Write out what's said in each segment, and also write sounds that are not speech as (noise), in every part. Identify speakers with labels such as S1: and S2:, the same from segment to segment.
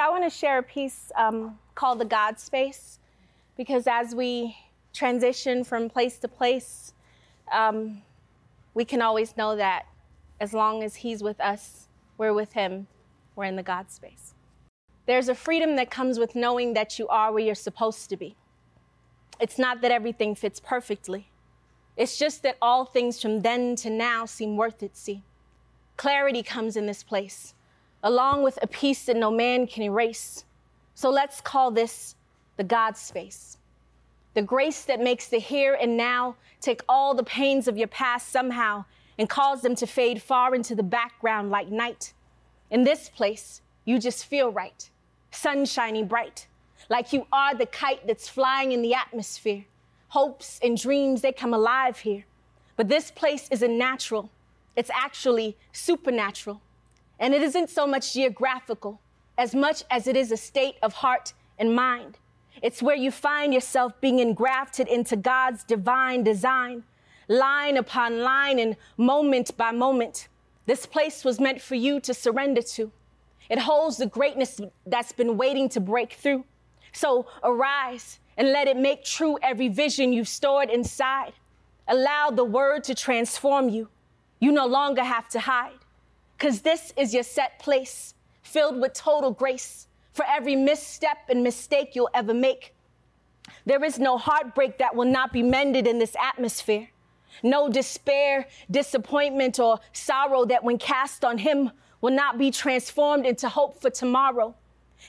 S1: I want to share a piece um, called The God Space because as we transition from place to place, um, we can always know that as long as He's with us, we're with Him, we're in the God space. There's a freedom that comes with knowing that you are where you're supposed to be. It's not that everything fits perfectly, it's just that all things from then to now seem worth it, see. Clarity comes in this place, along with a peace that no man can erase. So let's call this the God space. The grace that makes the here and now take all the pains of your past somehow and cause them to fade far into the background like night. In this place, you just feel right, sun shining bright, like you are the kite that's flying in the atmosphere. Hopes and dreams, they come alive here. But this place isn't natural, it's actually supernatural. And it isn't so much geographical as much as it is a state of heart and mind. It's where you find yourself being engrafted into God's divine design, line upon line and moment by moment. This place was meant for you to surrender to. It holds the greatness that's been waiting to break through. So arise and let it make true every vision you've stored inside. Allow the word to transform you. You no longer have to hide, because this is your set place, filled with total grace for every misstep and mistake you'll ever make. There is no heartbreak that will not be mended in this atmosphere. No despair, disappointment, or sorrow that, when cast on Him, will not be transformed into hope for tomorrow.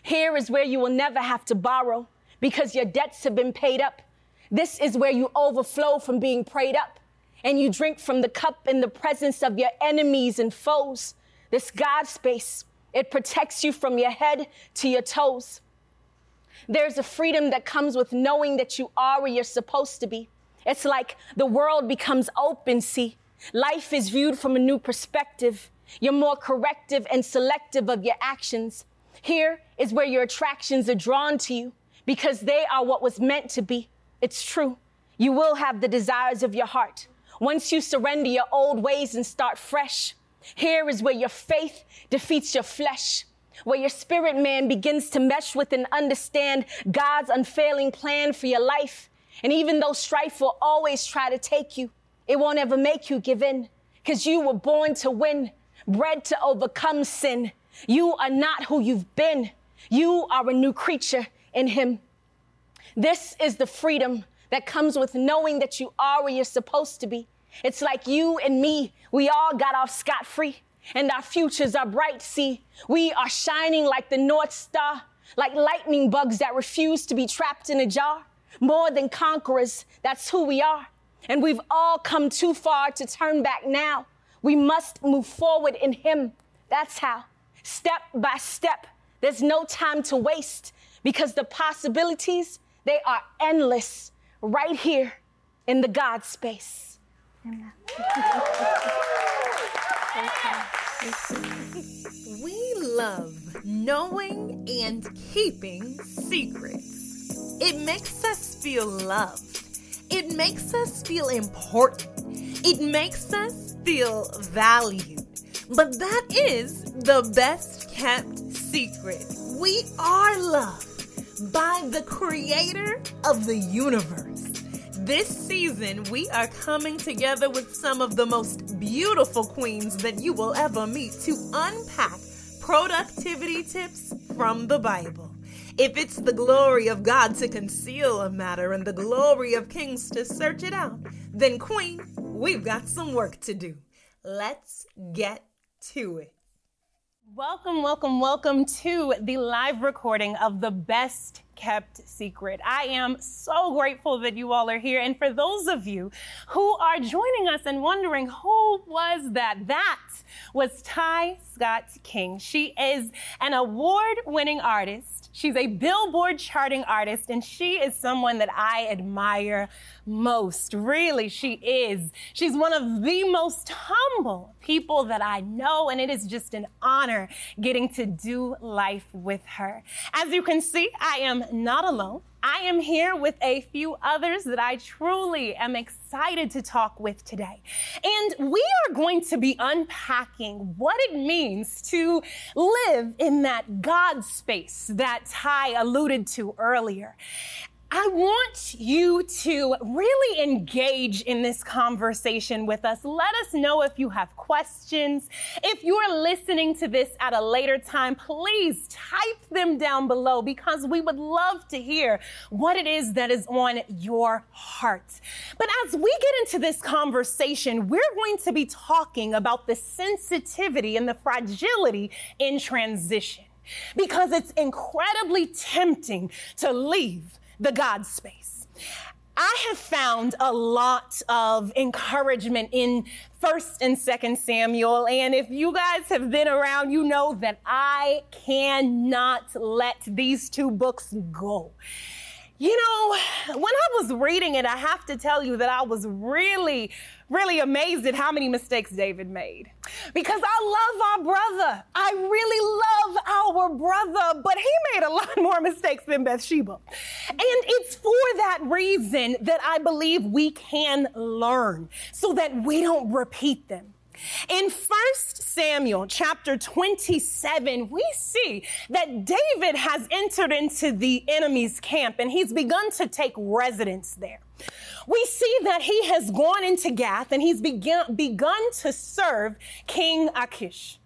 S1: Here is where you will never have to borrow because your debts have been paid up. This is where you overflow from being prayed up and you drink from the cup in the presence of your enemies and foes. This God space it protects you from your head to your toes. There's a freedom that comes with knowing that you are where you're supposed to be. It's like the world becomes open, see. Life is viewed from a new perspective. You're more corrective and selective of your actions. Here is where your attractions are drawn to you because they are what was meant to be. It's true. You will have the desires of your heart. Once you surrender your old ways and start fresh, here is where your faith defeats your flesh, where your spirit man begins to mesh with and understand God's unfailing plan for your life. And even though strife will always try to take you, it won't ever make you give in because you were born to win, bred to overcome sin. You are not who you've been. You are a new creature in Him. This is the freedom that comes with knowing that you are where you're supposed to be. It's like you and me, we all got off scot free, and our futures are bright. See, we are shining like the North Star, like lightning bugs that refuse to be trapped in a jar. More than conquerors, that's who we are. And we've all come too far to turn back now. We must move forward in Him. That's how. Step by step. There's no time to waste because the possibilities, they are endless right here in the God space.
S2: We love knowing and keeping secrets. It makes us feel loved. It makes us feel important. It makes us feel valued. But that is the best kept secret. We are loved by the creator of the universe. This season, we are coming together with some of the most beautiful queens that you will ever meet to unpack productivity tips from the Bible. If it's the glory of God to conceal a matter and the glory of kings to search it out, then, Queen, we've got some work to do. Let's get to it.
S3: Welcome, welcome, welcome to the live recording of the best kept secret. I am so grateful that you all are here. And for those of you who are joining us and wondering who was that, that was Ty Scott King. She is an award winning artist She's a Billboard charting artist, and she is someone that I admire most. Really, she is. She's one of the most humble people that I know, and it is just an honor getting to do life with her. As you can see, I am not alone. I am here with a few others that I truly am excited to talk with today. And we are going to be unpacking what it means to live in that God space that Ty alluded to earlier. I want you to really engage in this conversation with us. Let us know if you have questions. If you are listening to this at a later time, please type them down below because we would love to hear what it is that is on your heart. But as we get into this conversation, we're going to be talking about the sensitivity and the fragility in transition because it's incredibly tempting to leave the God space. I have found a lot of encouragement in First and Second Samuel, and if you guys have been around, you know that I cannot let these two books go. You know, when I was reading it, I have to tell you that I was really, really amazed at how many mistakes David made. Because I love our brother. I really love our brother, but he made a lot more mistakes than Bathsheba. And it's for that reason that I believe we can learn so that we don't repeat them. In 1 Samuel chapter 27, we see that David has entered into the enemy's camp and he's begun to take residence there. We see that he has gone into Gath and he's begun, begun to serve King Achish.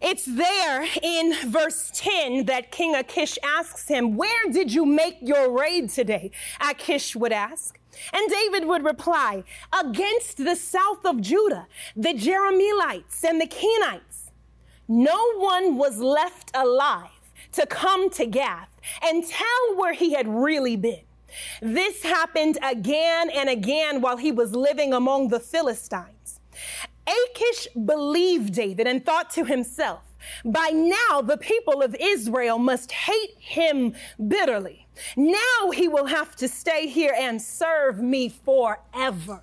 S3: It's there in verse 10 that King Achish asks him, Where did you make your raid today? Achish would ask. And David would reply, Against the south of Judah, the Jerahmeelites and the Kenites. No one was left alive to come to Gath and tell where he had really been. This happened again and again while he was living among the Philistines. Achish believed David and thought to himself, by now the people of Israel must hate him bitterly. Now he will have to stay here and serve me forever.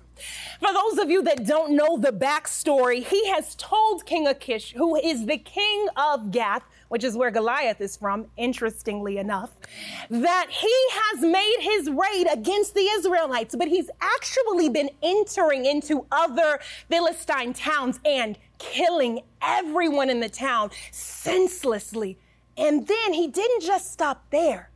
S3: For those of you that don't know the backstory, he has told King Achish, who is the king of Gath, which is where Goliath is from, interestingly enough, that he has made his raid against the Israelites, but he's actually been entering into other Philistine towns and killing everyone in the town senselessly. And then he didn't just stop there.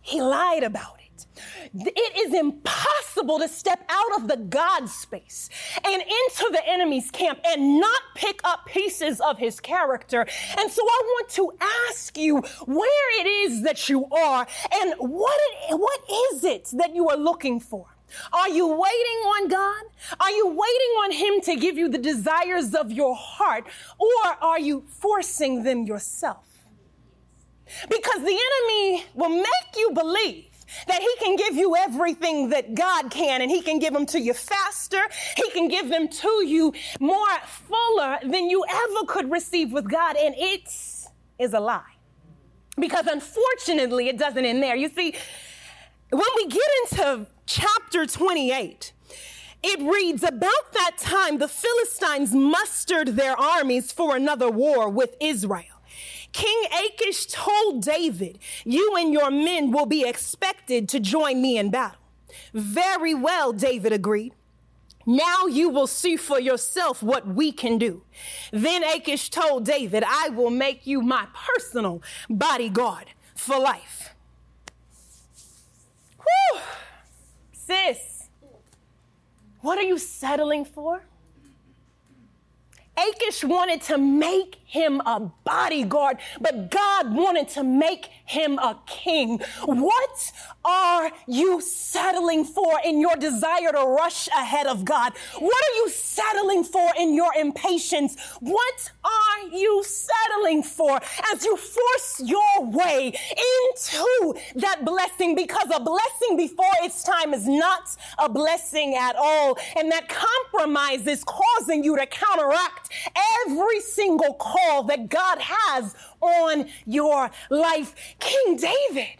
S3: He lied about it. It is impossible to step out of the God space and into the enemy's camp and not pick up pieces of his character. And so I want to ask you where it is that you are and what, it, what is it that you are looking for? Are you waiting on God? Are you waiting on Him to give you the desires of your heart? Or are you forcing them yourself? Because the enemy will make you believe that he can give you everything that God can, and he can give them to you faster. He can give them to you more fuller than you ever could receive with God, and it is a lie. Because unfortunately, it doesn't end there. You see, when we get into chapter 28, it reads About that time, the Philistines mustered their armies for another war with Israel. King Achish told David, You and your men will be expected to join me in battle. Very well, David agreed. Now you will see for yourself what we can do. Then Achish told David, I will make you my personal bodyguard for life. Whew. Sis, what are you settling for? Achish wanted to make him a bodyguard, but God wanted to make him a king. What are you settling for in your desire to rush ahead of God? What are you settling for in your impatience? What are you settling for as you force your way into that blessing? Because a blessing before its time is not a blessing at all. And that compromise is causing you to counteract every single call that God has on your life. King David,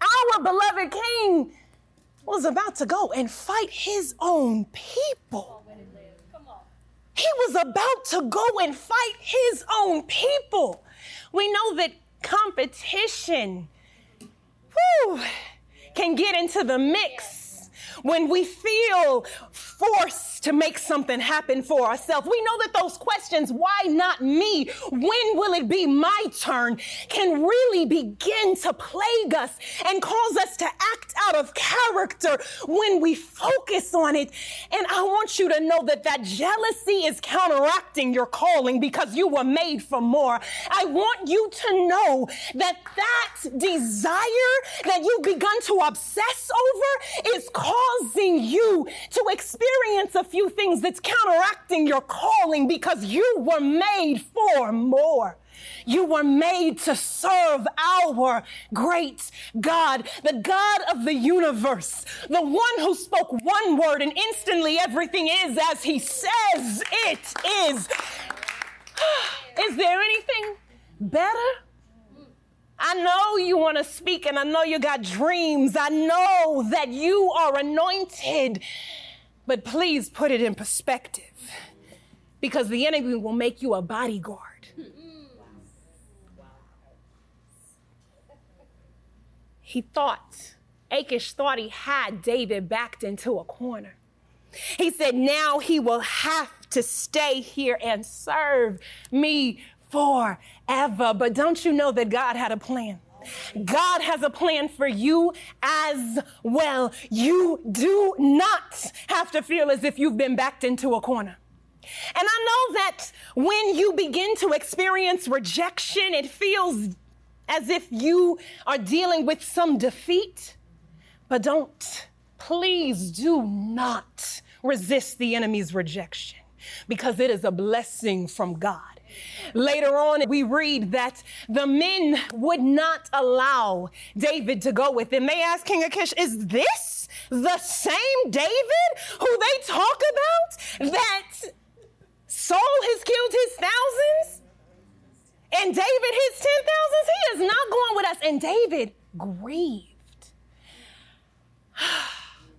S3: our beloved king, was about to go and fight his own people. He was about to go and fight his own people. We know that competition whew, can get into the mix when we feel forced to make something happen for ourselves. We know that those questions, why not me? When will it be my turn? Can really begin to plague us and cause us to act out of character when we focus on it. And I want you to know that that jealousy is counteracting your calling because you were made for more. I want you to know that that desire that you've begun to obsess over is causing you to experience a few things that's counteracting your calling because you were made for more. You were made to serve our great God, the God of the universe, the one who spoke one word and instantly everything is as he says it is. (sighs) Is there anything better? I know you want to speak and I know you got dreams. I know that you are anointed. But please put it in perspective because the enemy will make you a bodyguard. He thought, Achish thought he had David backed into a corner. He said, now he will have to stay here and serve me forever. But don't you know that God had a plan? God has a plan for you as well. You do not have to feel as if you've been backed into a corner. And I know that when you begin to experience rejection, it feels as if you are dealing with some defeat. But don't, please do not resist the enemy's rejection because it is a blessing from God. Later on, we read that the men would not allow David to go with them. They asked King Achish, Is this the same David who they talk about that Saul has killed his thousands? And David his ten thousands? He is not going with us. And David grieved.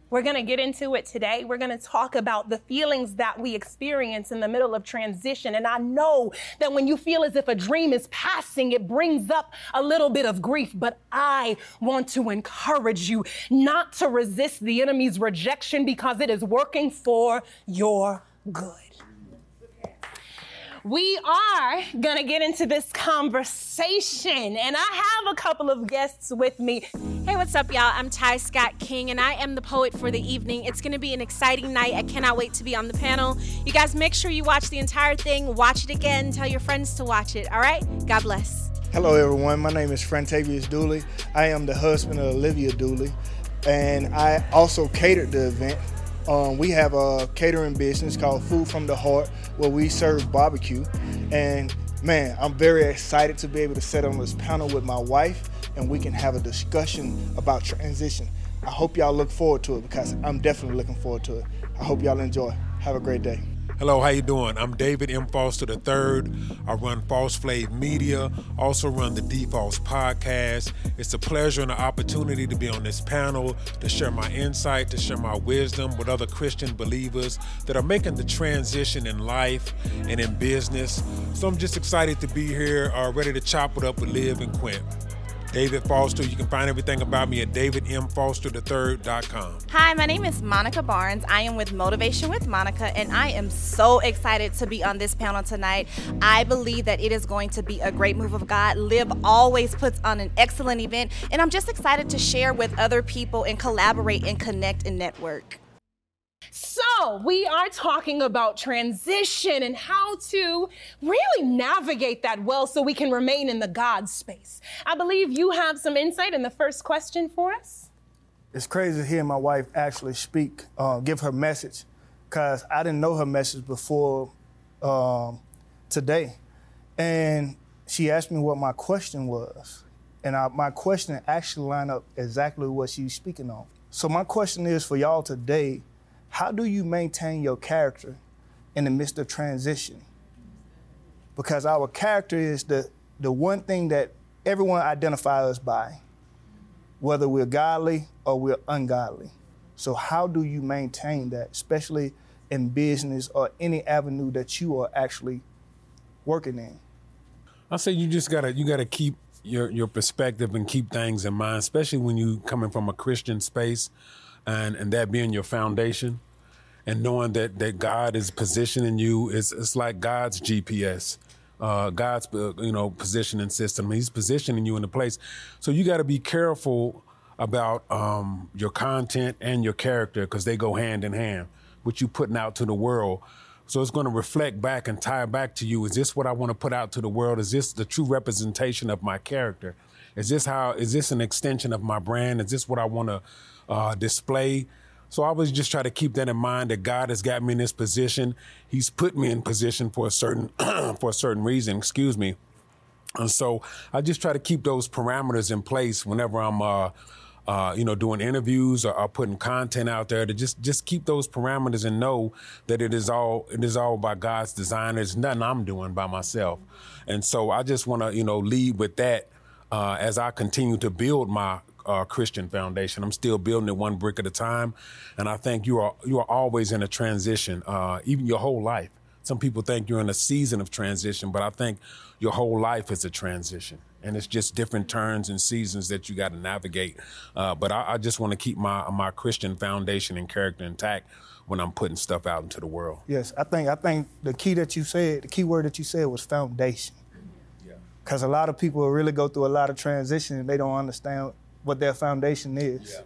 S3: We're going to get into it today. We're going to talk about the feelings that we experience in the middle of transition. And I know that when you feel as if a dream is passing, it brings up a little bit of grief. But I want to encourage you not to resist the enemy's rejection because it is working for your good we are going to get into this conversation, and I have a couple of guests with me.
S1: Hey, what's up, y'all? I'm Ty Scott King, and I am the poet for the evening. It's going to be an exciting night. I cannot wait to be on the panel. You guys make sure you watch the entire thing, watch it again, tell your friends to watch it, all right? God bless.
S4: Hello, everyone. My name is Frantavius Dooley. I am the husband of Olivia Dooley, and I also catered the event um, we have a catering business called Food from the Heart where we serve barbecue. And man, I'm very excited to be able to sit on this panel with my wife and we can have a discussion about transition. I hope y'all look forward to it because I'm definitely looking forward to it. I hope y'all enjoy. Have a great day.
S5: Hello, how you doing? I'm David M. Foster III. I run False Flave Media, also run the D-False podcast. It's a pleasure and an opportunity to be on this panel, to share my insight, to share my wisdom with other Christian believers that are making the transition in life and in business. So I'm just excited to be here, uh, ready to chop it up with Liv and Quint. David Foster. You can find everything about me at davidmfoster3.com.
S6: Hi, my name is Monica Barnes. I am with Motivation with Monica, and I am so excited to be on this panel tonight. I believe that it is going to be a great move of God. Liv always puts on an excellent event, and I'm just excited to share with other people and collaborate and connect and network.
S3: So, we are talking about transition and how to really navigate that well so we can remain in the God space. I believe you have some insight in the first question for us.
S4: It's crazy to hear my wife actually speak, uh, give her message, because I didn't know her message before um, today. And she asked me what my question was. And I, my question actually lined up exactly what she's speaking on. So, my question is for y'all today how do you maintain your character in the midst of transition? Because our character is the, the one thing that everyone identifies us by, whether we're godly or we're ungodly. So, how do you maintain that, especially in business or any avenue that you are actually working in?
S5: I say you just gotta you gotta keep your your perspective and keep things in mind, especially when you coming from a Christian space, and and that being your foundation, and knowing that that God is positioning you. It's it's like God's GPS. Uh, God's uh, you know positioning system. He's positioning you in a place, so you got to be careful about um, your content and your character because they go hand in hand. What you putting out to the world so it's going to reflect back and tie back to you. Is this what I want to put out to the world? Is this the true representation of my character? Is this how? Is this an extension of my brand? Is this what I want to uh, display? So I always just try to keep that in mind that God has got me in this position. He's put me in position for a certain (clears throat) for a certain reason. Excuse me. And so I just try to keep those parameters in place whenever I'm. Uh, uh, you know, doing interviews or, or, putting content out there to just just keep those parameters and know that it is all it is all by God's design. It's nothing I'm doing by myself, and so I just want to you know lead with that uh, as I continue to build my uh, Christian foundation. I'm still building it one brick at a time, and I think you are you are always in a transition, uh, even your whole life. Some people think you're in a season of transition, but I think your whole life is a transition and it's just different turns and seasons that you got to navigate. Uh, but I, I just want to keep my my Christian foundation and character intact when I'm putting stuff out into the world.
S4: Yes, I think I think the key that you said, the key word that you said was foundation. Because a lot of people really go through a lot of transition and they don't understand what their foundation is. Yeah.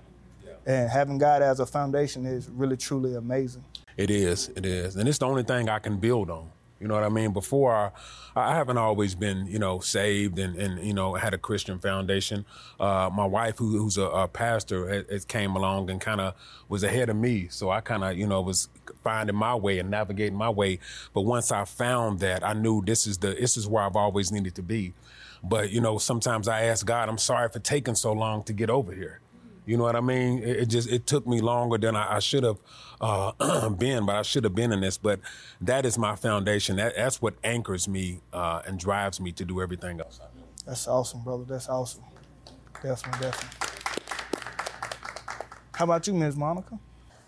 S4: Yeah. And having God as a foundation is really truly amazing.
S5: It is, it is, and it's the only thing I can build on. You know what I mean? Before I, I haven't always been, you know, saved and, and you know had a Christian foundation. Uh, my wife, who, who's a, a pastor, it, it came along and kind of was ahead of me. So I kind of, you know, was finding my way and navigating my way. But once I found that, I knew this is the this is where I've always needed to be. But you know, sometimes I ask God, I'm sorry for taking so long to get over here. You know what I mean? It, it just it took me longer than I, I should have uh, (clears throat) been, but I should have been in this. But that is my foundation. That, that's what anchors me uh, and drives me to do everything else.
S4: That's awesome, brother. That's awesome. Definitely, definitely. How about you, Ms. Monica?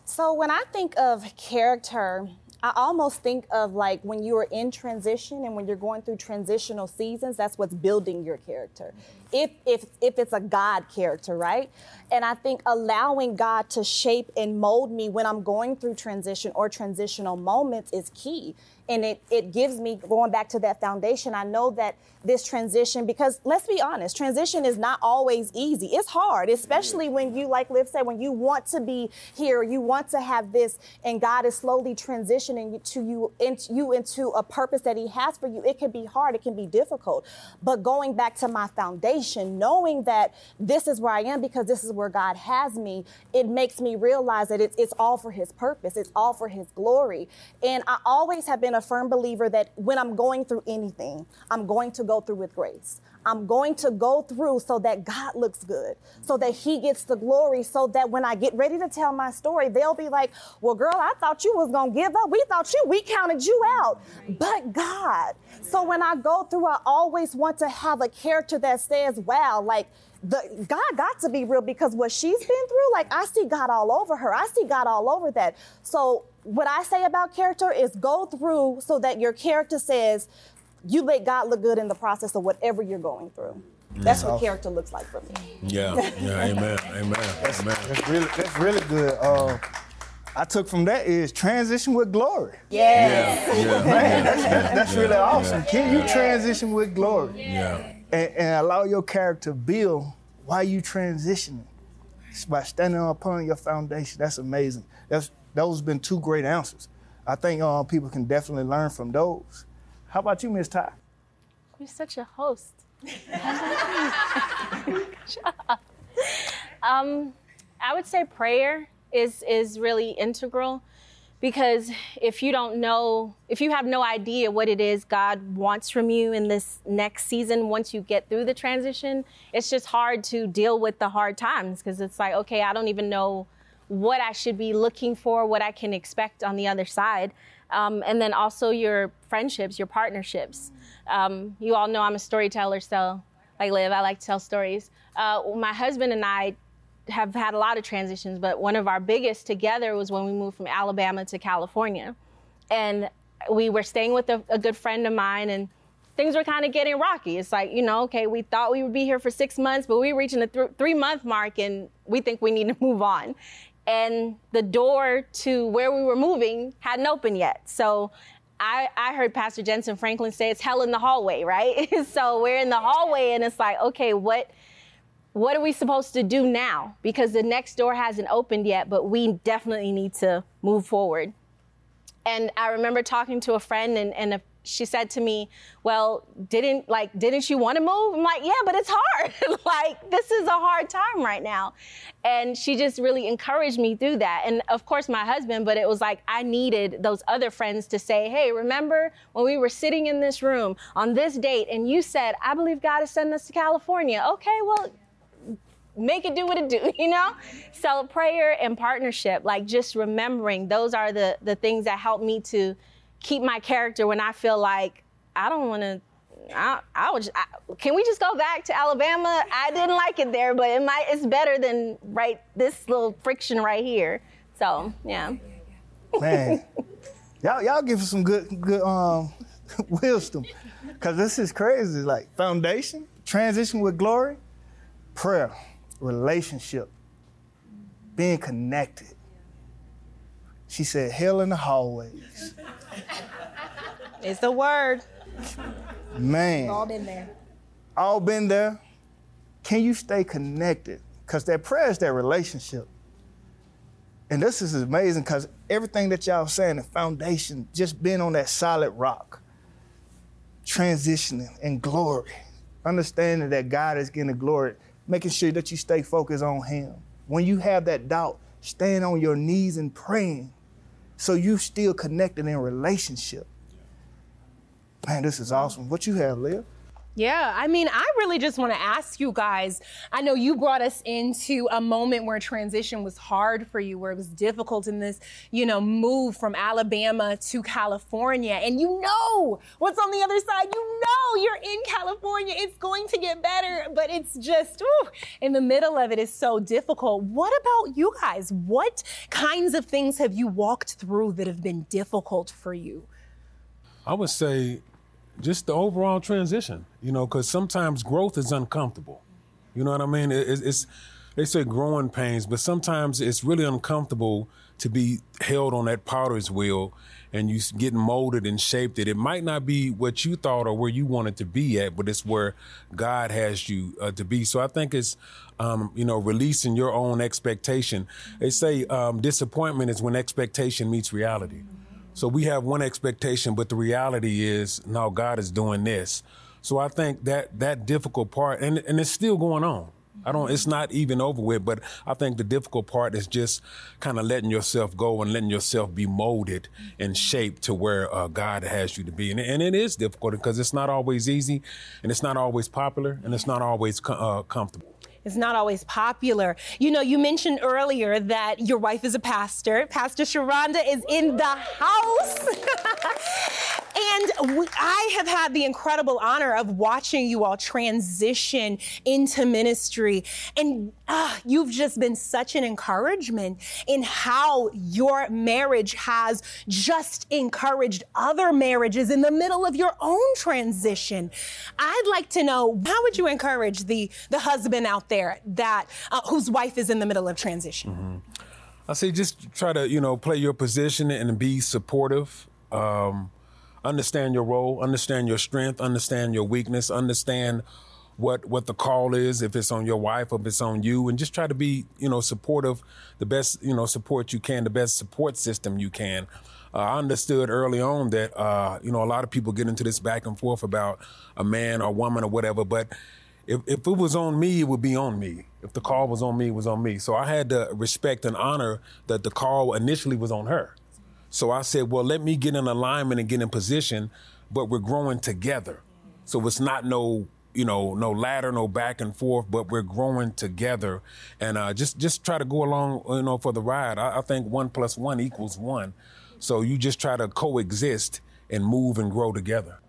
S6: So when I think of character, I almost think of like when you are in transition and when you're going through transitional seasons, that's what's building your character. If if if it's a God character, right? And I think allowing God to shape and mold me when I'm going through transition or transitional moments is key. And it, it gives me going back to that foundation i know that this transition because let's be honest transition is not always easy. It's hard especially when you like liv said when you want to be here you want to have this and god is slowly transitioning to you into you into a purpose that he has for you. It can be hard it can be difficult. But going back to my foundation knowing that this is where i am because this is where god has me it makes me realize that it's, it's all for his purpose it's all for his glory and i always have been a firm believer that when I'm going through anything, I'm going to go through with grace. I'm going to go through so that God looks good, so that He gets the glory, so that when I get ready to tell my story, they'll be like, Well, girl, I thought you was gonna give up. We thought you, we counted you out. But God. So when I go through, I always want to have a character that says, Wow, like the God got to be real because what she's been through, like I see God all over her. I see God all over that. So what I say about character is go through so that your character says you make God look good in the process of whatever you're going through. That's what character looks like for me.
S5: Yeah, yeah, amen, amen, (laughs)
S4: that's,
S5: amen.
S4: That's really, that's really good. Uh, I took from that is transition with glory.
S6: Yes.
S5: Yeah, yeah,
S4: Man, that's, that's, that's really awesome. Can you transition with glory?
S5: Yeah.
S4: And, and allow your character build while you transitioning by standing upon your foundation. That's amazing. That's those have been two great answers. I think uh, people can definitely learn from those. How about you, Miss Ty?
S1: You're such a host. (laughs) Um, I would say prayer is is really integral because if you don't know, if you have no idea what it is God wants from you in this next season, once you get through the transition, it's just hard to deal with the hard times because it's like, okay, I don't even know what I should be looking for, what I can expect on the other side. Um, and then also your friendships, your partnerships. Um, you all know I'm a storyteller, so like Liv, I like to tell stories. Uh, my husband and I have had a lot of transitions, but one of our biggest together was when we moved from Alabama to California. And we were staying with a, a good friend of mine, and things were kind of getting rocky. It's like, you know, okay, we thought we would be here for six months, but we are reaching the th- three month mark and we think we need to (laughs) move on. And the door to where we were moving hadn't opened yet. So I, I heard Pastor Jentezen Franklin say it's hell in the hallway, right? (laughs) so we're in the hallway and it's like, okay, what what are we supposed to do now? Because the next door hasn't opened yet, but we definitely need to move forward. And I remember talking to a friend and, and a, she said to me, "Well, didn't like didn't you want to move?" I'm like, "Yeah, but it's hard. (laughs) like this is a hard time right now." And she just really encouraged me through that. And of course, my husband, but it was like I needed those other friends to say, "Hey, remember when we were sitting in this room on this date and you said, "I believe God is sending us to California." Okay, well, make it do what it do, (laughs) you know? So prayer and partnership, like just remembering those are the the things that help me to keep my character when I feel like I don't want to. I, I would. Just, I, can we just go back to Alabama? I didn't like it there, but it might. It's better than right this little friction right here. So yeah.
S4: Man, (laughs) y'all y'all give us some good good um (laughs) wisdom, cause this is crazy. Like foundation, transition with glory, prayer, relationship, being connected. She said, hell in the hallways. (laughs)
S3: It's the word.
S4: Man.
S3: All been there.
S4: All been there. Can you stay connected? Because that prayer is that relationship. And this is amazing because everything that y'all saying, the foundation, just being on that solid rock, transitioning in glory, understanding that God is getting the glory, making sure that you stay focused on Him. When you have that doubt, staying on your knees and praying so you still connected in relationship. Man, this is awesome. What you have, Leah?
S3: Yeah, I mean, I really just want to ask you guys. I know you brought us into a moment where transition was hard for you, where it was difficult in this, you know, move from Alabama to California. And you know what's on the other side. You know you're in California. It's going to get better, but it's just, ooh, in the middle of it is so difficult. What about you guys? What kinds of things have you walked through that have been difficult for you?
S5: I would say just the overall transition, you know, because sometimes growth is uncomfortable. You know what I mean? It, it's they say growing pains, but sometimes it's really uncomfortable to be held on that potter's wheel and you getting molded and shaped it. It might not be what you thought or where you wanted to be at, but it's where God has you uh, to be. So I think it's, um, you know, releasing your own expectation. They say um, disappointment is when expectation meets reality. So we have one expectation, but the reality is, no, God is doing this. So I think that that difficult part, and and it's still going on. I don't. It's not even over with. But I think the difficult part is just kind of letting yourself go and letting yourself be molded and shaped to where uh, God has you to be. And, and it is difficult because it's not always easy, and it's not always popular, and it's not always uh, comfortable.
S3: It's not always popular. You know, you mentioned earlier that your wife is a pastor. Pastor Sharonda is in the house. (laughs) And we, I have had the incredible honor of watching you all transition into ministry. And uh, you've just been such an encouragement in how your marriage has just encouraged other marriages in the middle of your own transition. I'd like to know how would you encourage the, the husband out there that uh, whose wife is in the middle of transition? Mm-hmm.
S5: I say just try to, you know, play your position and be supportive. Um, understand your role, understand your strength, understand your weakness, understand what what the call is, if it's on your wife, if it's on you, and just try to be, you know, supportive, the best, you know, support you can, the best support system you can. Uh, I understood early on that, uh, you know, a lot of people get into this back and forth about a man or woman or whatever, but if, if it was on me, it would be on me. If the call was on me, it was on me. So I had to respect and honor that the call initially was on her. So I said, well, let me get in alignment and get in position, but we're growing together. So it's not no, you know, no ladder, no back and forth, but we're growing together, and uh, just just try to go along, you know, for the ride. I, I think one plus one equals one. So you just try to coexist and move and grow together.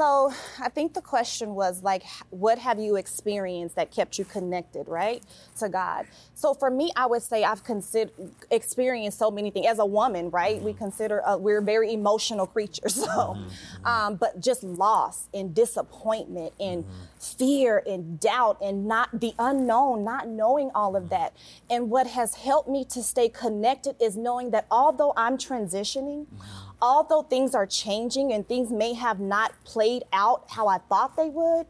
S6: So I think the question was like, what have you experienced that kept you connected, right, to God? So for me, I would say I've considered experienced so many things. As a woman, right, we mm-hmm. consider uh, we're very emotional creatures. (laughs) So, mm-hmm. um, but just loss and disappointment and mm-hmm. fear and doubt and not the unknown, not knowing all of that. And what has helped me to stay connected is knowing that although I'm transitioning although things are changing and things may have not played out how I thought they would,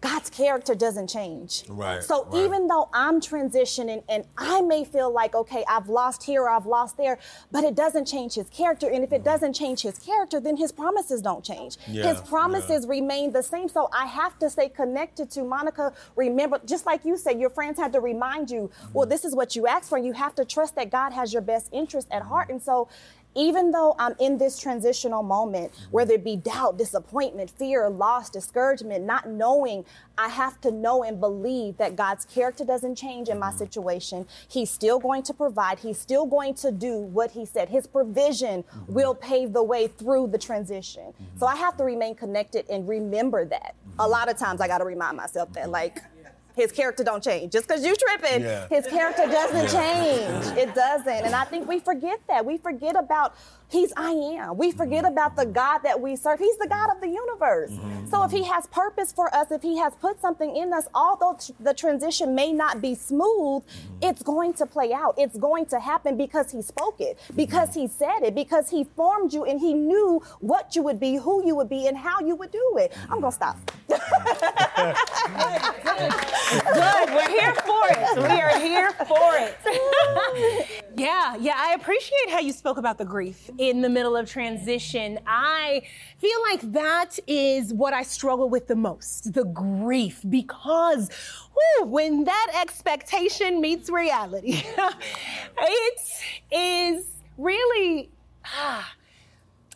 S6: God's character doesn't change.
S5: Right,
S6: So
S5: right.
S6: even though I'm transitioning and I may feel like, okay, I've lost here or I've lost there, but it doesn't change his character. And if it doesn't change his character, then his promises don't change.
S5: Yeah,
S6: his promises remain the same. So I have to stay connected to Monica. Remember, just like you said, your friends had to remind you, well, this is what you asked for. You have to trust that God has your best interest at heart. And so even though I'm in this transitional moment, whether it be doubt, disappointment, fear, loss, discouragement, not knowing, I have to know and believe that God's character doesn't change in my mm-hmm. situation. He's still going to provide, He's still going to do what He said. His provision mm-hmm. will pave the way through the transition. So mm-hmm. I have to remain connected and remember that. A lot of times I got to remind myself that, like, his character don't change. Just because you tripping,
S5: Yeah.
S6: his character doesn't change. It doesn't. And I think we forget that. We forget about he's I am. We forget mm-hmm. about the God that we serve. He's the God of the universe. Mm-hmm. So if he has purpose for us, if he has put something in us, although t- the transition may not be smooth, mm-hmm. it's going to play out. It's going to happen because he spoke it, because he said it, because he formed you and he knew what you would be, who you would be, and how you would do it. I'm gonna stop. (laughs)
S3: Good. We're here for it. We are here for it. (laughs) yeah, yeah. I appreciate how you spoke about the grief in the middle of transition. I feel like that is what I struggle with the most the grief, because whew, when that expectation meets reality, (laughs) it is really. Ah,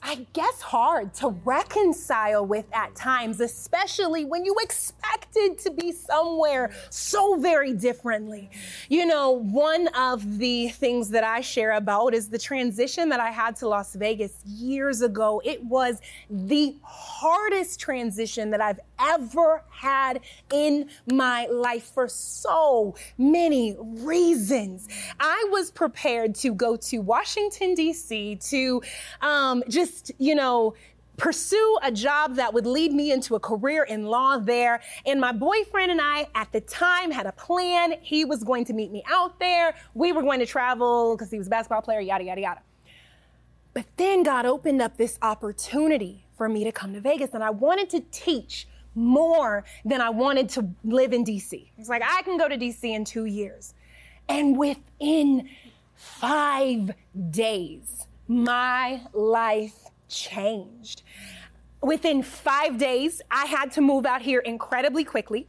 S3: I guess hard to reconcile with at times, especially when you expected to be somewhere so very differently. You know, one of the things that I share about is the transition that I had to Las Vegas years ago. It was the hardest transition that I've ever had in my life for so many reasons. I was prepared to go to Washington, D.C., to um, just, you know, pursue a job that would lead me into a career in law there. And my boyfriend and I, at the time, had a plan. He was going to meet me out there. We were going to travel because he was a basketball player, yada, yada, yada. But then God opened up this opportunity for me to come to Vegas, and I wanted to teach more than I wanted to live in DC. It's like, I can go to DC in two years. And within five days, my life changed. Within five days, I had to move out here incredibly quickly.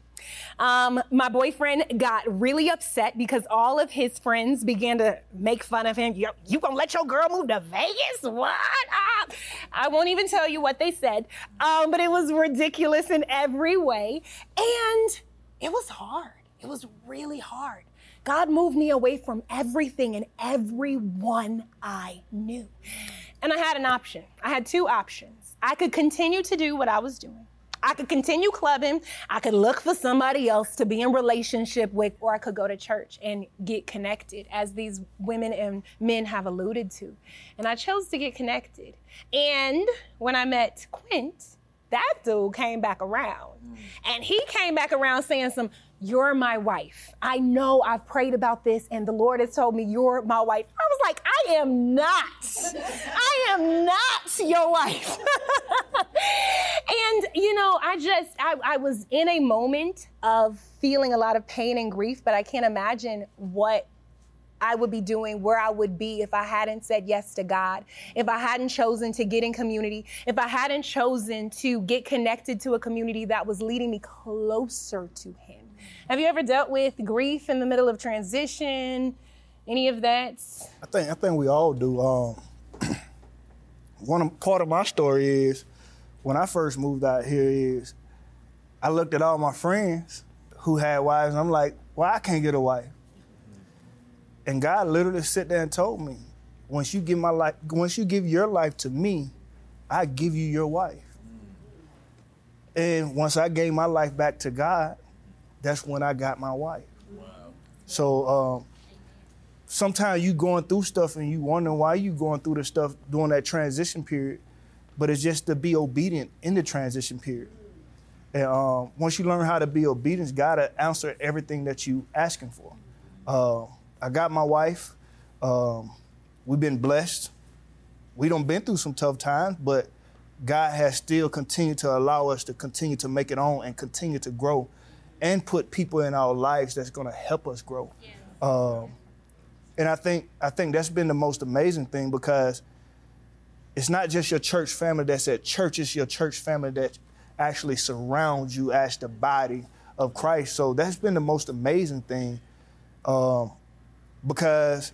S3: Um, my boyfriend got really upset because all of his friends began to make fun of him. You, you gonna let your girl move to Vegas? What? Ah. I won't even tell you what they said, um, but it was ridiculous in every way. And it was hard. It was really hard. God moved me away from everything and everyone I knew. And I had an option. I had two options. I could continue to do what I was doing. I could continue clubbing. I could look for somebody else to be in relationship with, or I could go to church and get connected, as these women and men have alluded to. And I chose to get connected. And when I met Quint, that dude came back around. And he came back around saying some, you're my wife. I know I've prayed about this and the Lord has told me you're my wife. I was like, I am not. I am not your wife. (laughs) and you know, I just I, I was in a moment of feeling a lot of pain and grief, but I can't imagine what I would be doing, where I would be if I hadn't said yes to God, if I hadn't chosen to get in community, if I hadn't chosen to get connected to a community that was leading me closer to Him. Have you ever dealt with grief in the middle of transition? Any of that?
S4: I think I think we all do. Um, (clears throat) one of, part of my story is when I first moved out here is I looked at all my friends who had wives and I'm like, well, I can't get a wife. And God literally sat there and told me, once you give my life, once you give your life to me, I give you your wife. And once I gave my life back to God, that's when I got my wife. Wow. So um, sometimes you going through stuff and you wonder why you going through the stuff during that transition period, but it's just to be obedient in the transition period. And um, once you learn how to be obedient, God to answer everything that you asking for. Uh, I got my wife. Um, we've been blessed. We don't been through some tough times, but God has still continued to allow us to continue to make it on and continue to grow and put people in our lives that's going to help us grow. Yeah. Um, and I think I think that's been the most amazing thing because it's not just your church family that's at church, it's your church family that actually surrounds you as the body of Christ. So that's been the most amazing thing um, because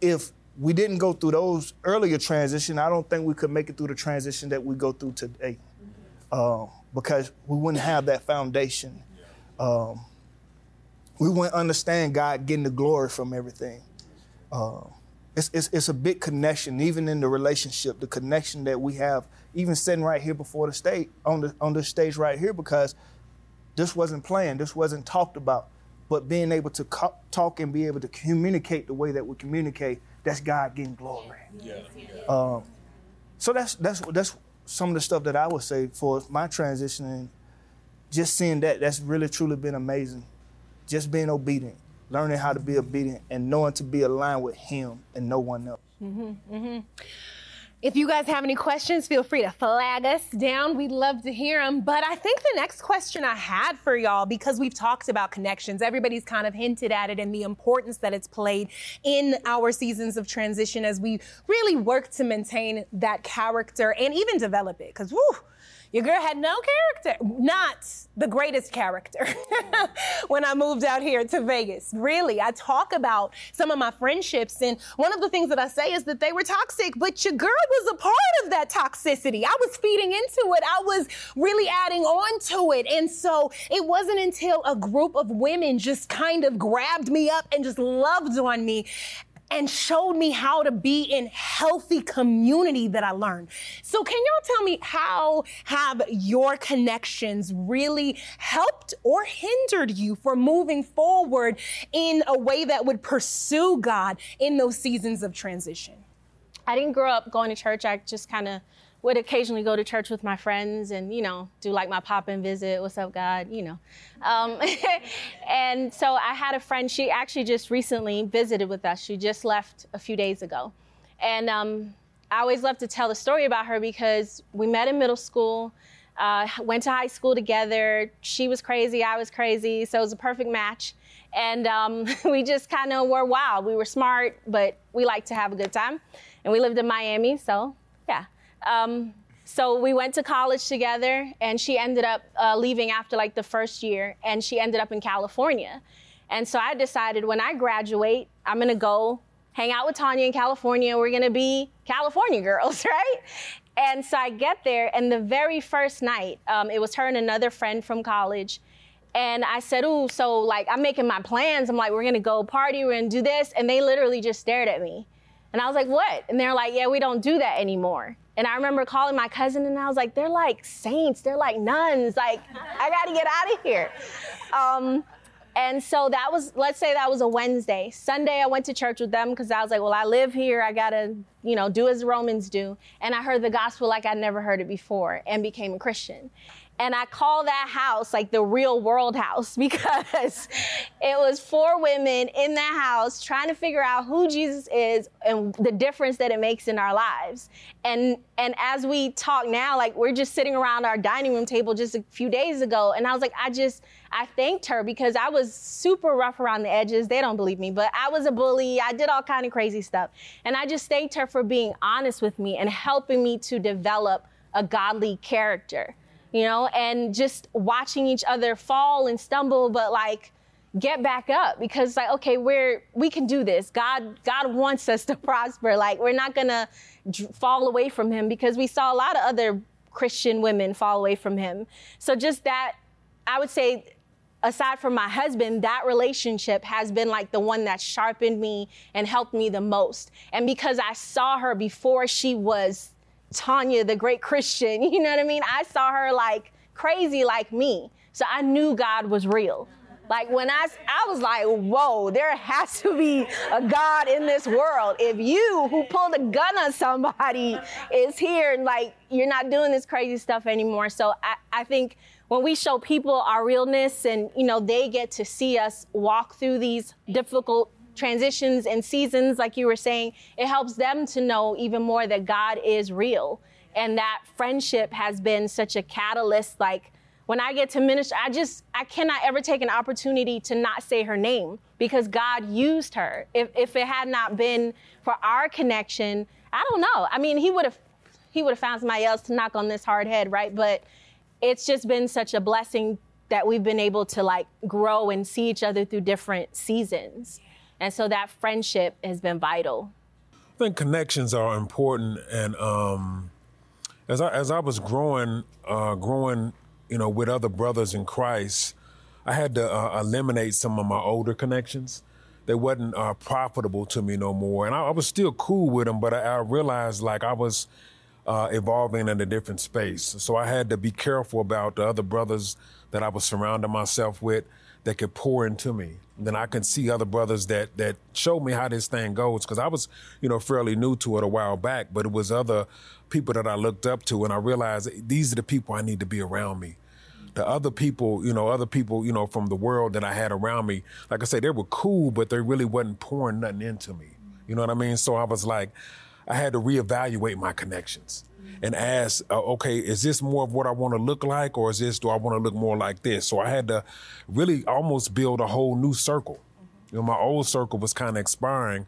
S4: if we didn't go through those earlier transition, I don't think we could make it through the transition that we go through today, um, because we wouldn't have that foundation. Um, we wouldn't understand God getting the glory from everything. Uh, it's, it's, it's a big connection, even in the relationship, the connection that we have, even sitting right here before the stage, on the on the stage right here, because this wasn't planned, this wasn't talked about, but being able to co- talk and be able to communicate the way that we communicate that's God getting glory. Yeah. Um, so that's that's that's some of the stuff that I would say for my transition and just seeing that that's really truly been amazing. Just being obedient, learning how to be obedient, and knowing to be aligned with Him and no one else. Mm-hmm, mm-hmm.
S3: If you guys have any questions, feel free to flag us down. We'd love to hear them. But I think the next question I had for y'all, because we've talked about connections, everybody's kind of hinted at it and the importance that it's played in our seasons of transition as we really work to maintain that character and even develop it. Because, whoo, your girl had no character, not the greatest character (laughs) when I moved out here to Vegas. Really, I talk about some of my friendships, and one of the things that I say is that they were toxic, but your girl was a part of that toxicity. I was feeding into it, I was really adding on to it. And so it wasn't until a group of women just kind of grabbed me up and just loved on me and showed me how to be in healthy community that I learned. So can y'all tell me how have your connections really helped or hindered you for moving forward in a way that would pursue God in those seasons of transition?
S1: I didn't grow up going to church. I just kind of would occasionally go to church with my friends and you know do like my pop in visit what's up god? You know. Um, (laughs) and so i had a friend she actually just recently visited with us. She just left a few days ago. And um, i always love to tell the story about her because we met in middle school uh, went to high school together. She was crazy i was crazy so it was a perfect match. And um, (laughs) we just kind of were wild. We were smart but we liked to have a good time. And we lived in miami so yeah um, so we went to college together, and she ended up uh, leaving after like the first year, and she ended up in California. And so I decided when I graduate, I'm gonna go hang out with Tanya in California. We're gonna be California girls, (laughs) right? And so I get there, and the very first night, um, it was her and another friend from college. And I said, Ooh, so like I'm making my plans. I'm like, we're gonna go party, we're gonna do this. And they literally just stared at me. And I was like, What? And they're like, Yeah, we don't do that anymore. And I remember calling my cousin and I was like, they're like saints, they're like nuns. Like, I gotta get out of here. Um, and so that was, let's say that was a Wednesday. Sunday, I went to church with them because I was like, well, I live here. I gotta, you know, do as the Romans do. And I heard the gospel like I'd never heard it before and became a Christian. And I call that house like the real world house (laughs) because it was four women in that house trying to figure out who Jesus is and the difference that it makes in our lives. And and as we talk now, like we're just sitting around our dining room table just a few days ago, and I was like, I just I thanked her because I was super rough around the edges. They don't believe me, but I was a bully. I did all kind of crazy stuff. And I just thanked her for being honest with me and helping me to develop a godly character you know, and just watching each other fall and stumble, but like get back up because like okay we're we can do this. God god wants us to (laughs) prosper. Like we're not gonna fall away from him because we saw a lot of other christian women fall away from him. So just that i would say aside from my husband that relationship has been like the one that sharpened me and helped me the most. And because i saw her before she was Tanya, the great Christian. (laughs) You know what I mean? I saw her like crazy like me. So I knew God was real. Like when I, I was like, whoa, there has to be a God in this world. If you who pulled a gun on somebody is here and like you're not doing this crazy stuff anymore. So I, I think when we show people our realness and you know they get to see us walk through these difficult transitions and seasons, like you were saying, it helps them to know even more that God is real and that friendship has been such a catalyst. Like when I get to minister, I just, I cannot ever take an opportunity to not say her name because God used her. If, if it had not been for our connection, I don't know. I mean, he would have, he would have found somebody else to knock on this hard head, right? But it's just been such a blessing that we've been able to like grow and see each other through different seasons. And so that friendship has been vital.
S5: I think connections are important, and um, as I as I was growing, uh, growing you know, with other brothers in Christ, I had to uh, eliminate some of my older connections. They wasn't uh, profitable to me no more, and I, I, was still cool with them. But I, I realized like I was uh, evolving in a different space, so I had to be careful about the other brothers that I was surrounding myself with that could pour into me. Then I can see other brothers that that showed me how this thing goes because I was, you know, fairly new to it a while back, but it was other people that I looked up to, and I realized these are the people I need to be around me. The other people, you know, other people, you know, from the world that I had around me, like I said, they were cool, but they really wasn't pouring nothing into me. You know what I mean? So I was like, I had to reevaluate my connections and ask, uh, okay, is this more of what I want to look like, or is this do I want to look more like this? So I had to really almost build a whole new circle. You know, my old circle was kind of expiring,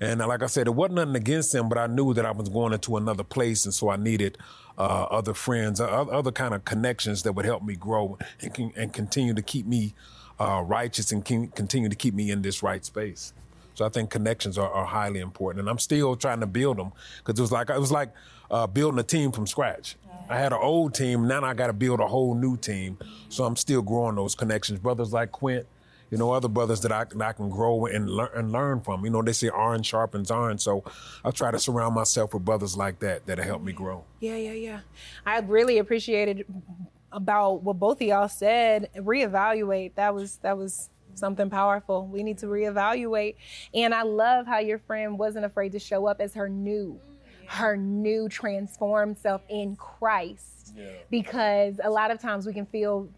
S5: and like I said, it wasn't nothing against them, but I knew that I was going into another place, and so I needed uh, other friends, uh, other kind of connections that would help me grow and, and continue to keep me uh, righteous and continue to keep me in this right space. So I think connections are, are highly important, and I'm still trying to build them because it was like it was like uh, building a team from scratch. I had an old team, now I got to build a whole new team. So I'm still growing those connections. Brothers like Quint, you know, other brothers that I, that I can grow and, learn and learn from. You know, they say iron sharpens iron. So I try to surround myself with brothers like that that help me grow.
S3: Yeah, yeah, yeah. I really appreciated about what both of y'all said. Reevaluate. That was that was something powerful. We need to reevaluate. And I love how your friend wasn't afraid to show up as her new, her new transformed self in Christ. Yeah. Because a lot of times we can feel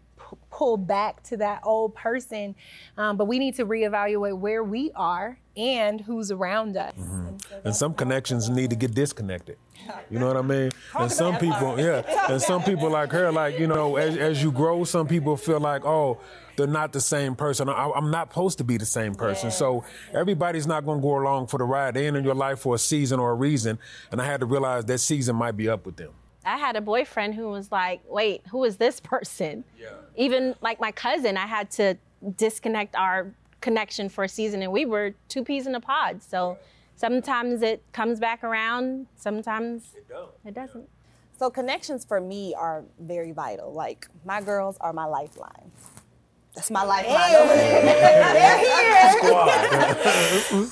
S3: pulled back to that old person. Um, but we need to reevaluate where we are and who's around us. Mm-hmm.
S5: And, so and, some connections need to get disconnected. You know what I mean? (laughs) And some people, yeah, (laughs) and some people like her, like you know, as, as you grow, some people feel like, oh, they're not the same person. I, am not supposed to be the same person. Yeah. So everybody's not going to go along for the ride. They're in your life for a season or a reason, and I had to realize that season might be up with them.
S1: I had a boyfriend who was like, wait, who is this person? Yeah. Even like my cousin, I had to disconnect our connection for a season and we were two peas in a pod. So sometimes it comes back around, sometimes it, it doesn't.
S6: So connections for me are very vital. Like my girls are my lifeline. That's my lifeline hey. They're here.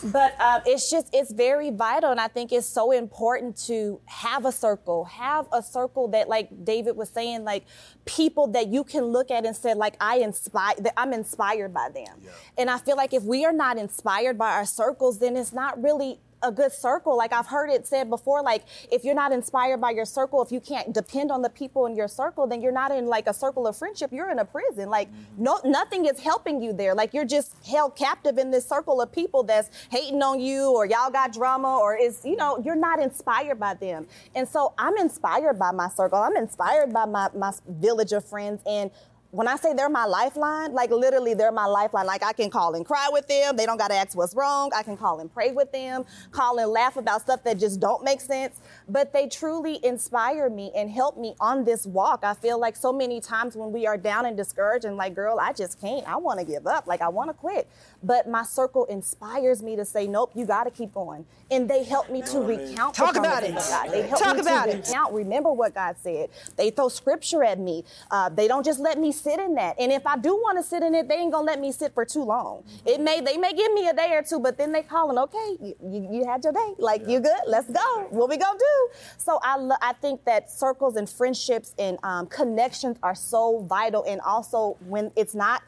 S6: (laughs) but um, it's just it's very vital, and I think it's so important to have a circle, have a circle that, like David was saying, like people that you can look at and say, like I inspire, that I'm inspired by them. Yeah. And I feel like if we are not inspired by our circles, then it's not really a good circle. Like I've heard it said before, like if you're not inspired by your circle, if you can't depend on the people in your circle, then you're not in like a circle of friendship. You're in a prison. Like mm-hmm. no, nothing is helping you there. Like you're just held captive in this circle of people that's hating on you, or y'all got drama, or is you know you're not inspired by them. And so I'm inspired by my circle. I'm inspired by my my village of friends and when I say they're my lifeline, like literally they're my lifeline. Like I can call and cry with them. They don't got to ask what's wrong. I can call and pray with them, call and laugh about stuff that just don't make sense. But they truly inspire me and help me on this walk. I feel like so many times when we are down and discouraged and like, girl, I just can't. I want to give up. Like I want to quit. But my circle inspires me to say, nope, you got to keep going. And they help me to recount.
S3: Talk about it.
S6: God. They help Talk me about to it. recount. Remember what God said. They throw scripture at me. Uh, they don't just let me sit in that. And if I do want to sit in it, they ain't gonna let me sit for too long. It may they may give me a day or two, but then they calling, okay, you, you, you had your day. Like you good? Let's go. What we gonna do? So I lo- I think that circles and friendships and um, connections are so vital. And also when it's not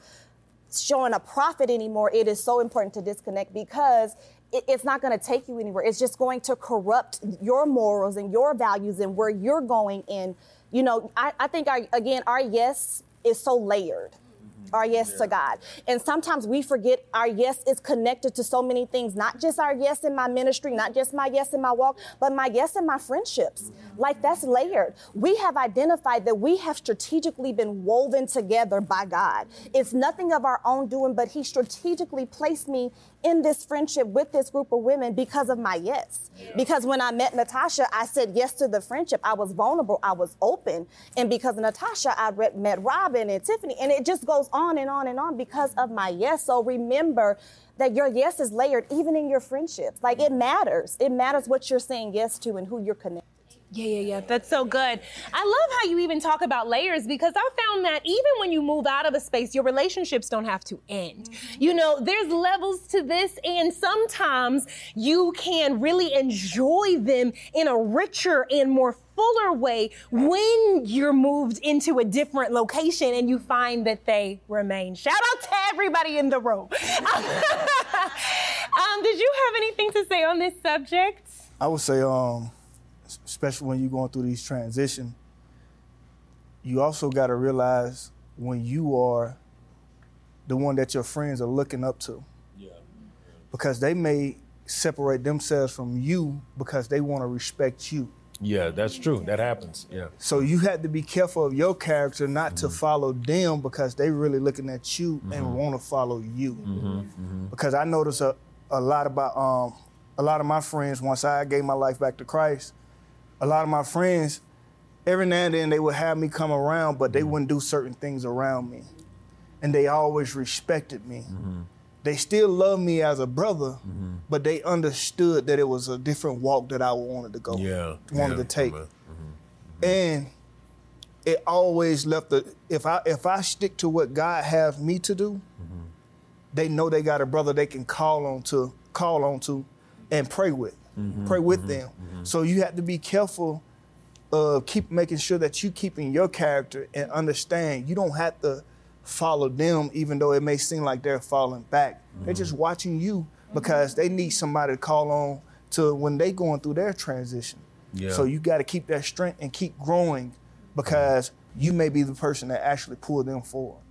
S6: showing a profit anymore, it is so important to disconnect because it's not going to take you anywhere. It's just going to corrupt your morals and your values and where you're going. And, you know, I, I think, our, again, our yes is so layered mm-hmm. our yes to God. And sometimes we forget our yes is connected to so many things, not just our yes in my ministry, not just my yes in my walk, but my yes in my friendships. Mm-hmm. Like that's layered. We have identified that we have strategically been woven together by God. It's nothing of our own doing, but He strategically placed me in this friendship with this group of women because of my yes. Yeah. Because when I met Natasha, I said yes to the friendship. I was vulnerable, I was open. And because of Natasha, I met Robin and Tiffany. And it just goes on and on and on because of my yes. So remember, that your yes is layered even in your friendships. Like it matters. It matters what you're saying yes to and who you're connected.
S3: Yeah, yeah, yeah. That's so good. I love how you even talk about layers because I found that even when you move out of a space, your relationships don't have to end. Mm-hmm. You know, there's levels to this, and sometimes you can really enjoy them in a richer and more fuller way when you're moved into a different location and you find that they remain. Shout out to everybody in the room. (laughs) um, did you have anything to say on this subject?
S4: I would say, um, especially when you're going through these transitions, you also got to realize when you are the one that your friends are looking up to. Yeah. Because they may separate themselves from you because they want to respect you.
S7: Yeah, that's true. That happens. Yeah.
S4: So you have to be careful of your character not mm-hmm. to follow them because they really looking at you mm-hmm. and want to follow you. Mm-hmm. mm-hmm. Because I notice a, a lot about um, a lot of my friends once I gave my life back to Christ, a lot of my friends, every now and then they would have me come around, but they mm-hmm. wouldn't do certain things around me. And they always respected me. Mm-hmm. They still loved me as a brother, mm-hmm. but they understood that it was a different walk that I wanted to go.
S7: Yeah.
S4: Wanted
S7: yeah.
S4: to take. Mm-hmm. Mm-hmm. And it always left the if I if I stick to what God has me to do, mm-hmm. they know they got a brother they can call on to call on to and pray with mm-hmm, pray with mm-hmm, them. Mm-hmm. So you have to be careful of keep making sure that you keeping your character and understand you don't have to follow them even though it may seem like they're falling back. They're just mm-hmm. watching you because they need somebody to call on to when they going through their transition. Yeah. So you got to keep that strength and keep growing because you may be the person that actually pull them forward.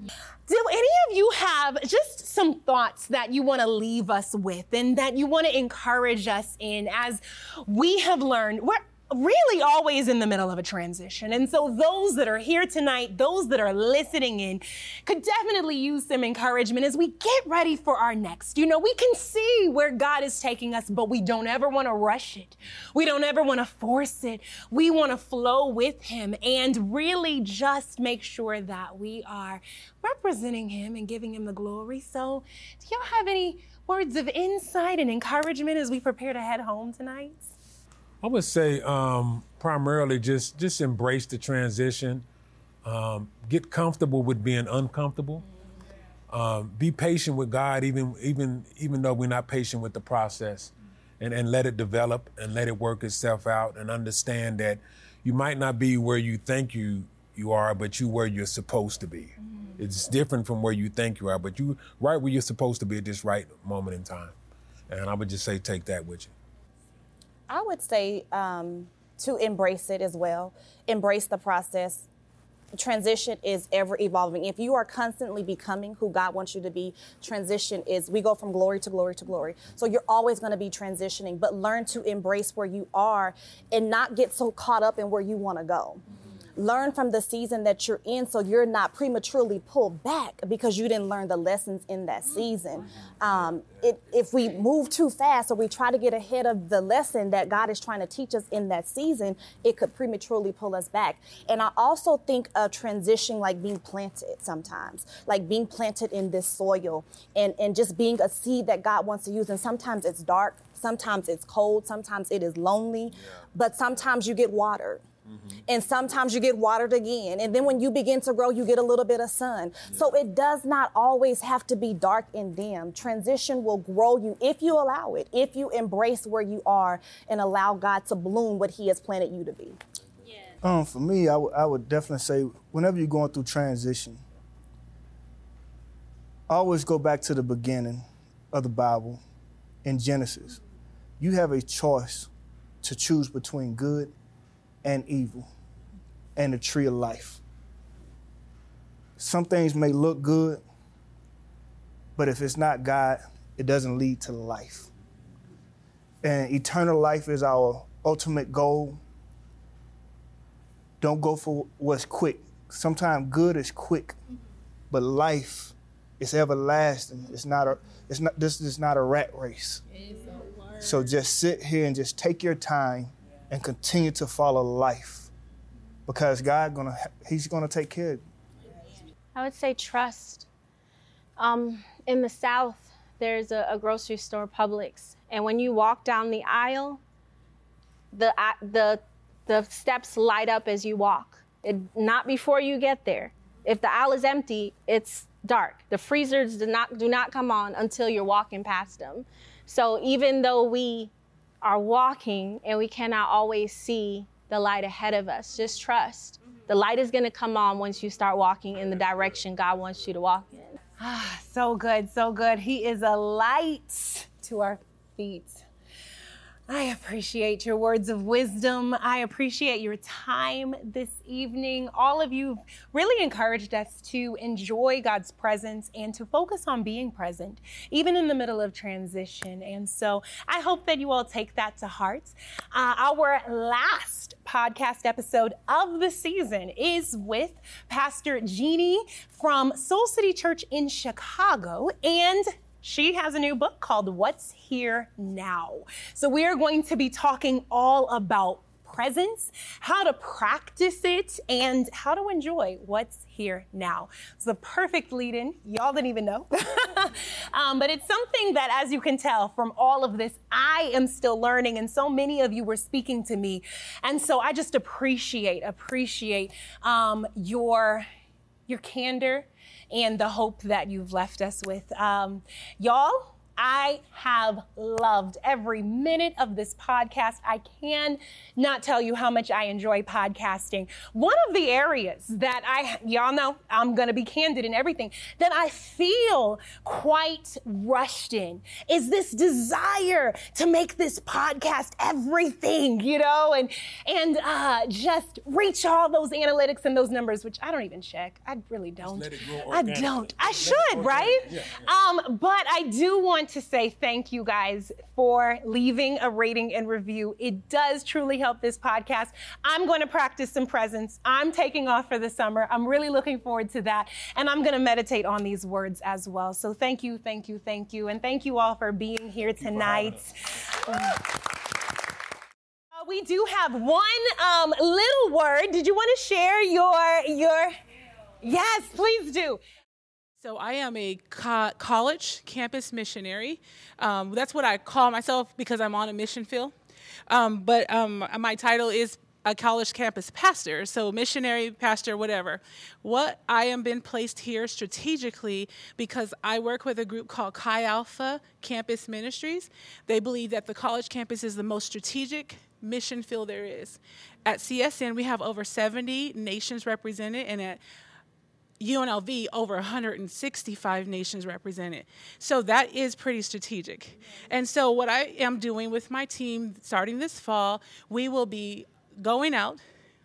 S3: Do any of you have just some thoughts that you want to leave us with and that you want to encourage us in as we have learned? We're really always in the middle of a transition. And so those that are here tonight, those that are listening in, could definitely use some encouragement as we get ready for our next. You know, we can see where God is taking us, but we don't ever want to rush it. We don't ever want to force it. We want to flow with Him and really just make sure that we are representing Him and giving Him the glory. So, do y'all have any words of insight and encouragement as we prepare to head home tonight?
S5: I would say um, primarily just just embrace the transition. Um, get comfortable with being uncomfortable. Um, be patient with God, even even even though we're not patient with the process, and and let it develop and let it work itself out, and understand that you might not be where you think you you are, but you where you're supposed to be. Mm-hmm. It's different from where you think you are, but you right where you're supposed to be at this right moment in time. And I would just say take that with you.
S6: I would say um, to embrace it as well, embrace the process. Transition is ever evolving. If you are constantly becoming who God wants you to be, transition is we go from glory to glory to glory. So you're always going to be transitioning, but learn to embrace where you are and not get so caught up in where you want to go learn from the season that you're in so you're not prematurely pulled back because you didn't learn the lessons in that season. Um, it, if we move too fast or we try to get ahead of the lesson that God is trying to teach us in that season, it could prematurely pull us back. And I also think of transition like being planted sometimes, like being planted in this soil and, and just being a seed that God wants to use. And sometimes it's dark, sometimes it's cold, sometimes it is lonely, yeah. but sometimes you get watered
S8: And sometimes you get watered again. And then when you begin to grow, you get a little bit of sun. So it does not always have to be dark and dim. Transition will grow you if you allow it, if you embrace where you are and allow God to bloom what He has planted you to be. Yeah.
S4: Um, for me, I would- I would definitely say whenever you're going through transition, always go back to the beginning of the Bible in Genesis. You have a choice to choose between good and evil and the tree of life. Some things may look good, but if it's not God, it doesn't lead to life. And eternal life is our ultimate goal don't go for what's quick. Sometimes good is quick, but life is everlasting. It's not a it's not this is not a rat race. So just sit here and just take your time and continue to follow life. Because God gonna He's gonna take care of you.
S1: I would say trust. Um, in the South, there's a, a grocery store, Publix, and when you walk down the aisle, the uh, the the steps light up as you walk. It, not before you get there. If the aisle is empty, it's dark. The freezers do not do not come on until you're walking past them. So even though we are walking and we cannot always see the light ahead of us, just trust. The light is going to come on once you start walking in the direction God wants you to walk in.
S3: Ah, (sighs) so good, so good. He is a light to our feet. I appreciate your words of wisdom. I appreciate your time this evening. All of you really encouraged us to enjoy God's presence and to focus on being present, even in the middle of transition. And so I hope that you all take that to heart. Uh, our last podcast episode of the season is with Pastor Jeanne from Soul City Church in Chicago. And she has a new book called What's Here Now. So we are going to be talking all about presence, how to practice it, and how to enjoy what's here now. It's the perfect lead in. Y'all didn't even know. (laughs) um, but it's something that, as you can tell from all of this, I am still learning, and so many of you were speaking to me. And so I just appreciate, appreciate um, your, your candor and the hope that you've left us with. Um, y'all, I have loved every minute of this podcast. I can not tell you how much I enjoy podcasting. One of the areas that I, y'all know, I'm going to be candid in everything, that I feel quite rushed in is this desire to make this podcast everything, you know, and, and uh, just reach all those analytics and those numbers, which I don't even check. I really don't.
S5: let it grow
S3: I don't. I should, right?
S5: organically.
S3: Um, but I do want to say thank you guys for leaving a rating and review. It does truly help this podcast. I'm going to practice some presence. I'm taking off for the summer. I'm really looking forward to that. And I'm going to meditate on these words as well. So thank you, thank you, thank you. And thank you all for being here tonight. Uh, we do have one um, little word. Did you want to share your your? Yes, please do.
S9: So I am a co- college campus missionary. Um, that's what I call myself because I'm on a mission field. Um, but um, my title is a college campus pastor, so missionary, pastor, whatever. What I am been placed here strategically because I work with a group called Chi Alpha Campus Ministries. They believe that the college campus is the most strategic mission field there is. At CSN, we have over 70 nations represented, and at UNLV over 165 nations represented. So that is pretty strategic. And so what I am doing with my team starting this fall, we will be going out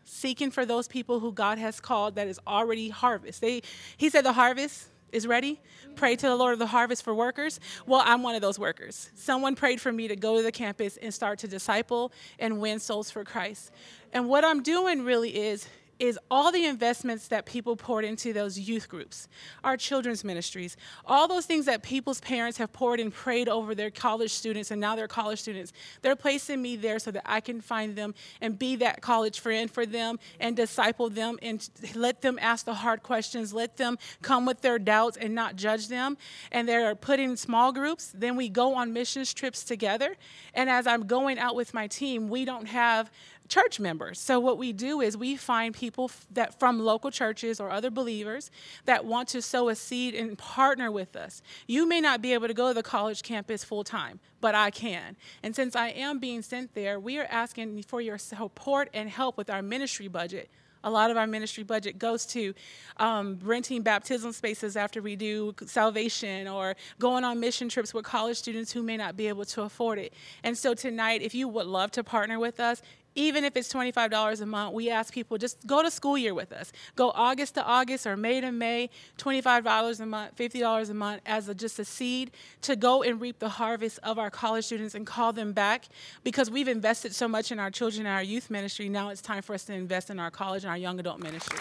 S9: seeking for those people who God has called that is already harvest. They he said the harvest is ready. Pray to the Lord of the harvest for workers. Well, I'm one of those workers. Someone prayed for me to go to the campus and start to disciple and win souls for Christ. And what I'm doing really is is all the investments that people poured into those youth groups, our children's ministries, all those things that people's parents have poured and prayed over their college students and now they're college students. They're placing me there so that I can find them and be that college friend for them and disciple them and let them ask the hard questions, let them come with their doubts and not judge them. And they're put in small groups. Then we go on missions trips together. And as I'm going out with my team, we don't have church members. So what we do is we find people that from local churches or other believers that want to sow a seed and partner with us. You may not be able to go to the college campus full time, but I can. And since I am being sent there, we are asking for your support and help with our ministry budget a lot of our ministry budget goes to um, renting baptism spaces after we do salvation or going on mission trips with college students who may not be able to afford it. And so tonight, if you would love to partner with us, even if it's $25 a month, we ask people just go to school year with us. Go August to August or May to May, $25 a month, $50 a month as a, just a seed to go and reap the harvest of our college students and call them back because we've invested so much in our children and our youth ministry. Now it's time for us to invest in our college and our young adult ministry.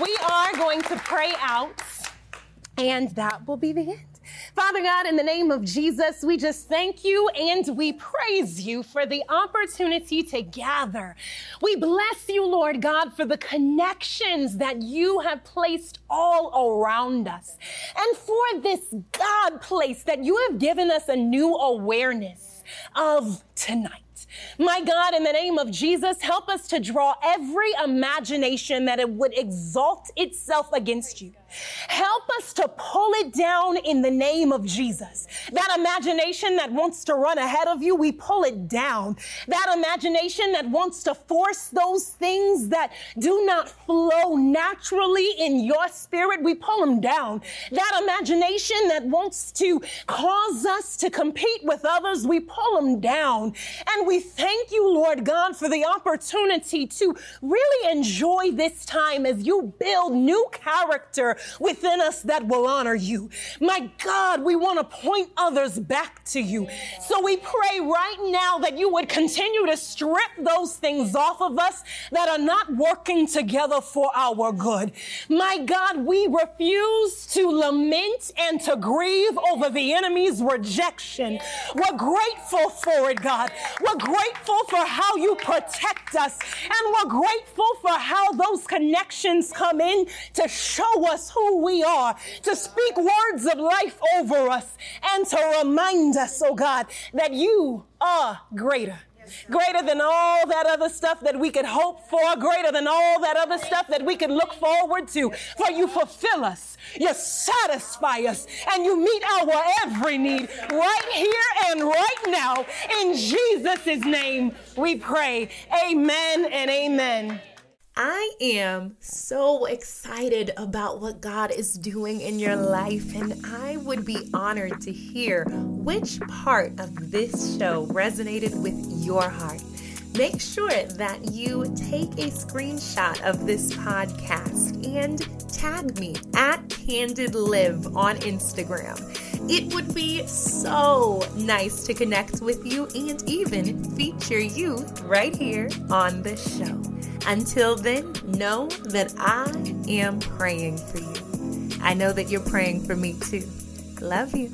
S3: We are going to pray out, and that will be the end. Father God, in the name of Jesus, we just thank you and we praise you for the opportunity to gather. We bless you, Lord God, for the connections that you have placed all around us and for this God place that you have given us a new awareness of tonight. My God, in the name of Jesus, help us to draw every imagination that it would exalt itself against you. Help us to pull it down in the name of Jesus. That imagination that wants to run ahead of you, we pull it down. That imagination that wants to force those things that do not flow naturally in your spirit, we pull them down. That imagination that wants to cause us to compete with others, we pull them down. And we thank you, Lord God, for the opportunity to really enjoy this time as you build new character within us that will honor you. My God, we want to point others back to you. So we pray right now that you would continue to strip those things off of us that are not working together for our good. My God, we refuse to lament and to grieve over the enemy's rejection. We're grateful for it, God. We're grateful for how you protect us. And we're grateful for how those connections come in to show us who we are, to speak words of life over us, and to remind us, oh God, that you are greater greater than all that other stuff that we could hope for, greater than all that other stuff that we could look forward to. For you fulfill us, you satisfy us, and you meet our every need right here and right now. In Jesus' name we pray. Amen and amen.
S2: I am so excited about what God is doing in your life, and I would be honored to hear which part of this show resonated with your heart. Make sure that you take a screenshot of this podcast and tag me at Candid Live on Instagram. It would be so nice to connect with you and even feature you right here on the show. Until then, know that I am praying for you. I know that you're praying for me too. Love you.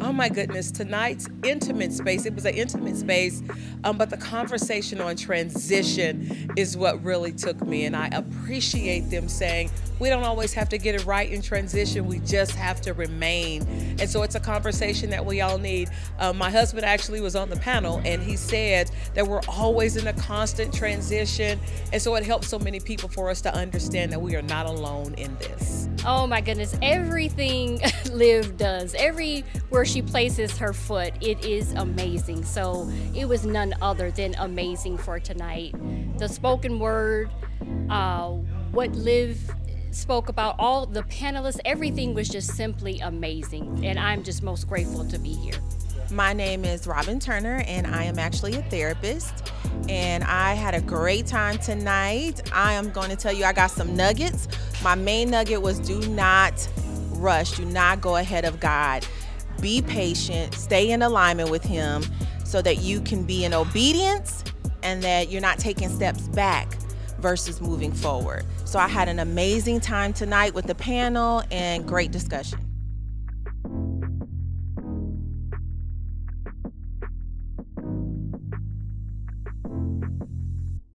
S10: Oh my goodness, tonight's intimate space, it was an intimate space, um, but the conversation on transition is what really took me. And I appreciate them saying, we don't always have to get it right in transition. We just have to remain. And so it's a conversation that we all need. Um, my husband actually was on the panel and he said that we're always in a constant transition. And so it helps so many people for us to understand that we are not alone in this.
S11: Oh my goodness. Everything (laughs) Liv does, everywhere she places her foot, it is amazing. So it was none other than amazing for tonight. The spoken word, uh, what Liv spoke about, all the panelists, everything was just simply amazing. And I'm just most grateful to be here.
S6: My name is Robin Turner, and I am actually a therapist. And I had a great time tonight. I am going to tell you, I got some nuggets. My main nugget was do not rush, do not go ahead of God. Be patient, stay in alignment with Him so that you can be in obedience and that you're not taking steps back versus moving forward. So I had an amazing time tonight with the panel and great discussion.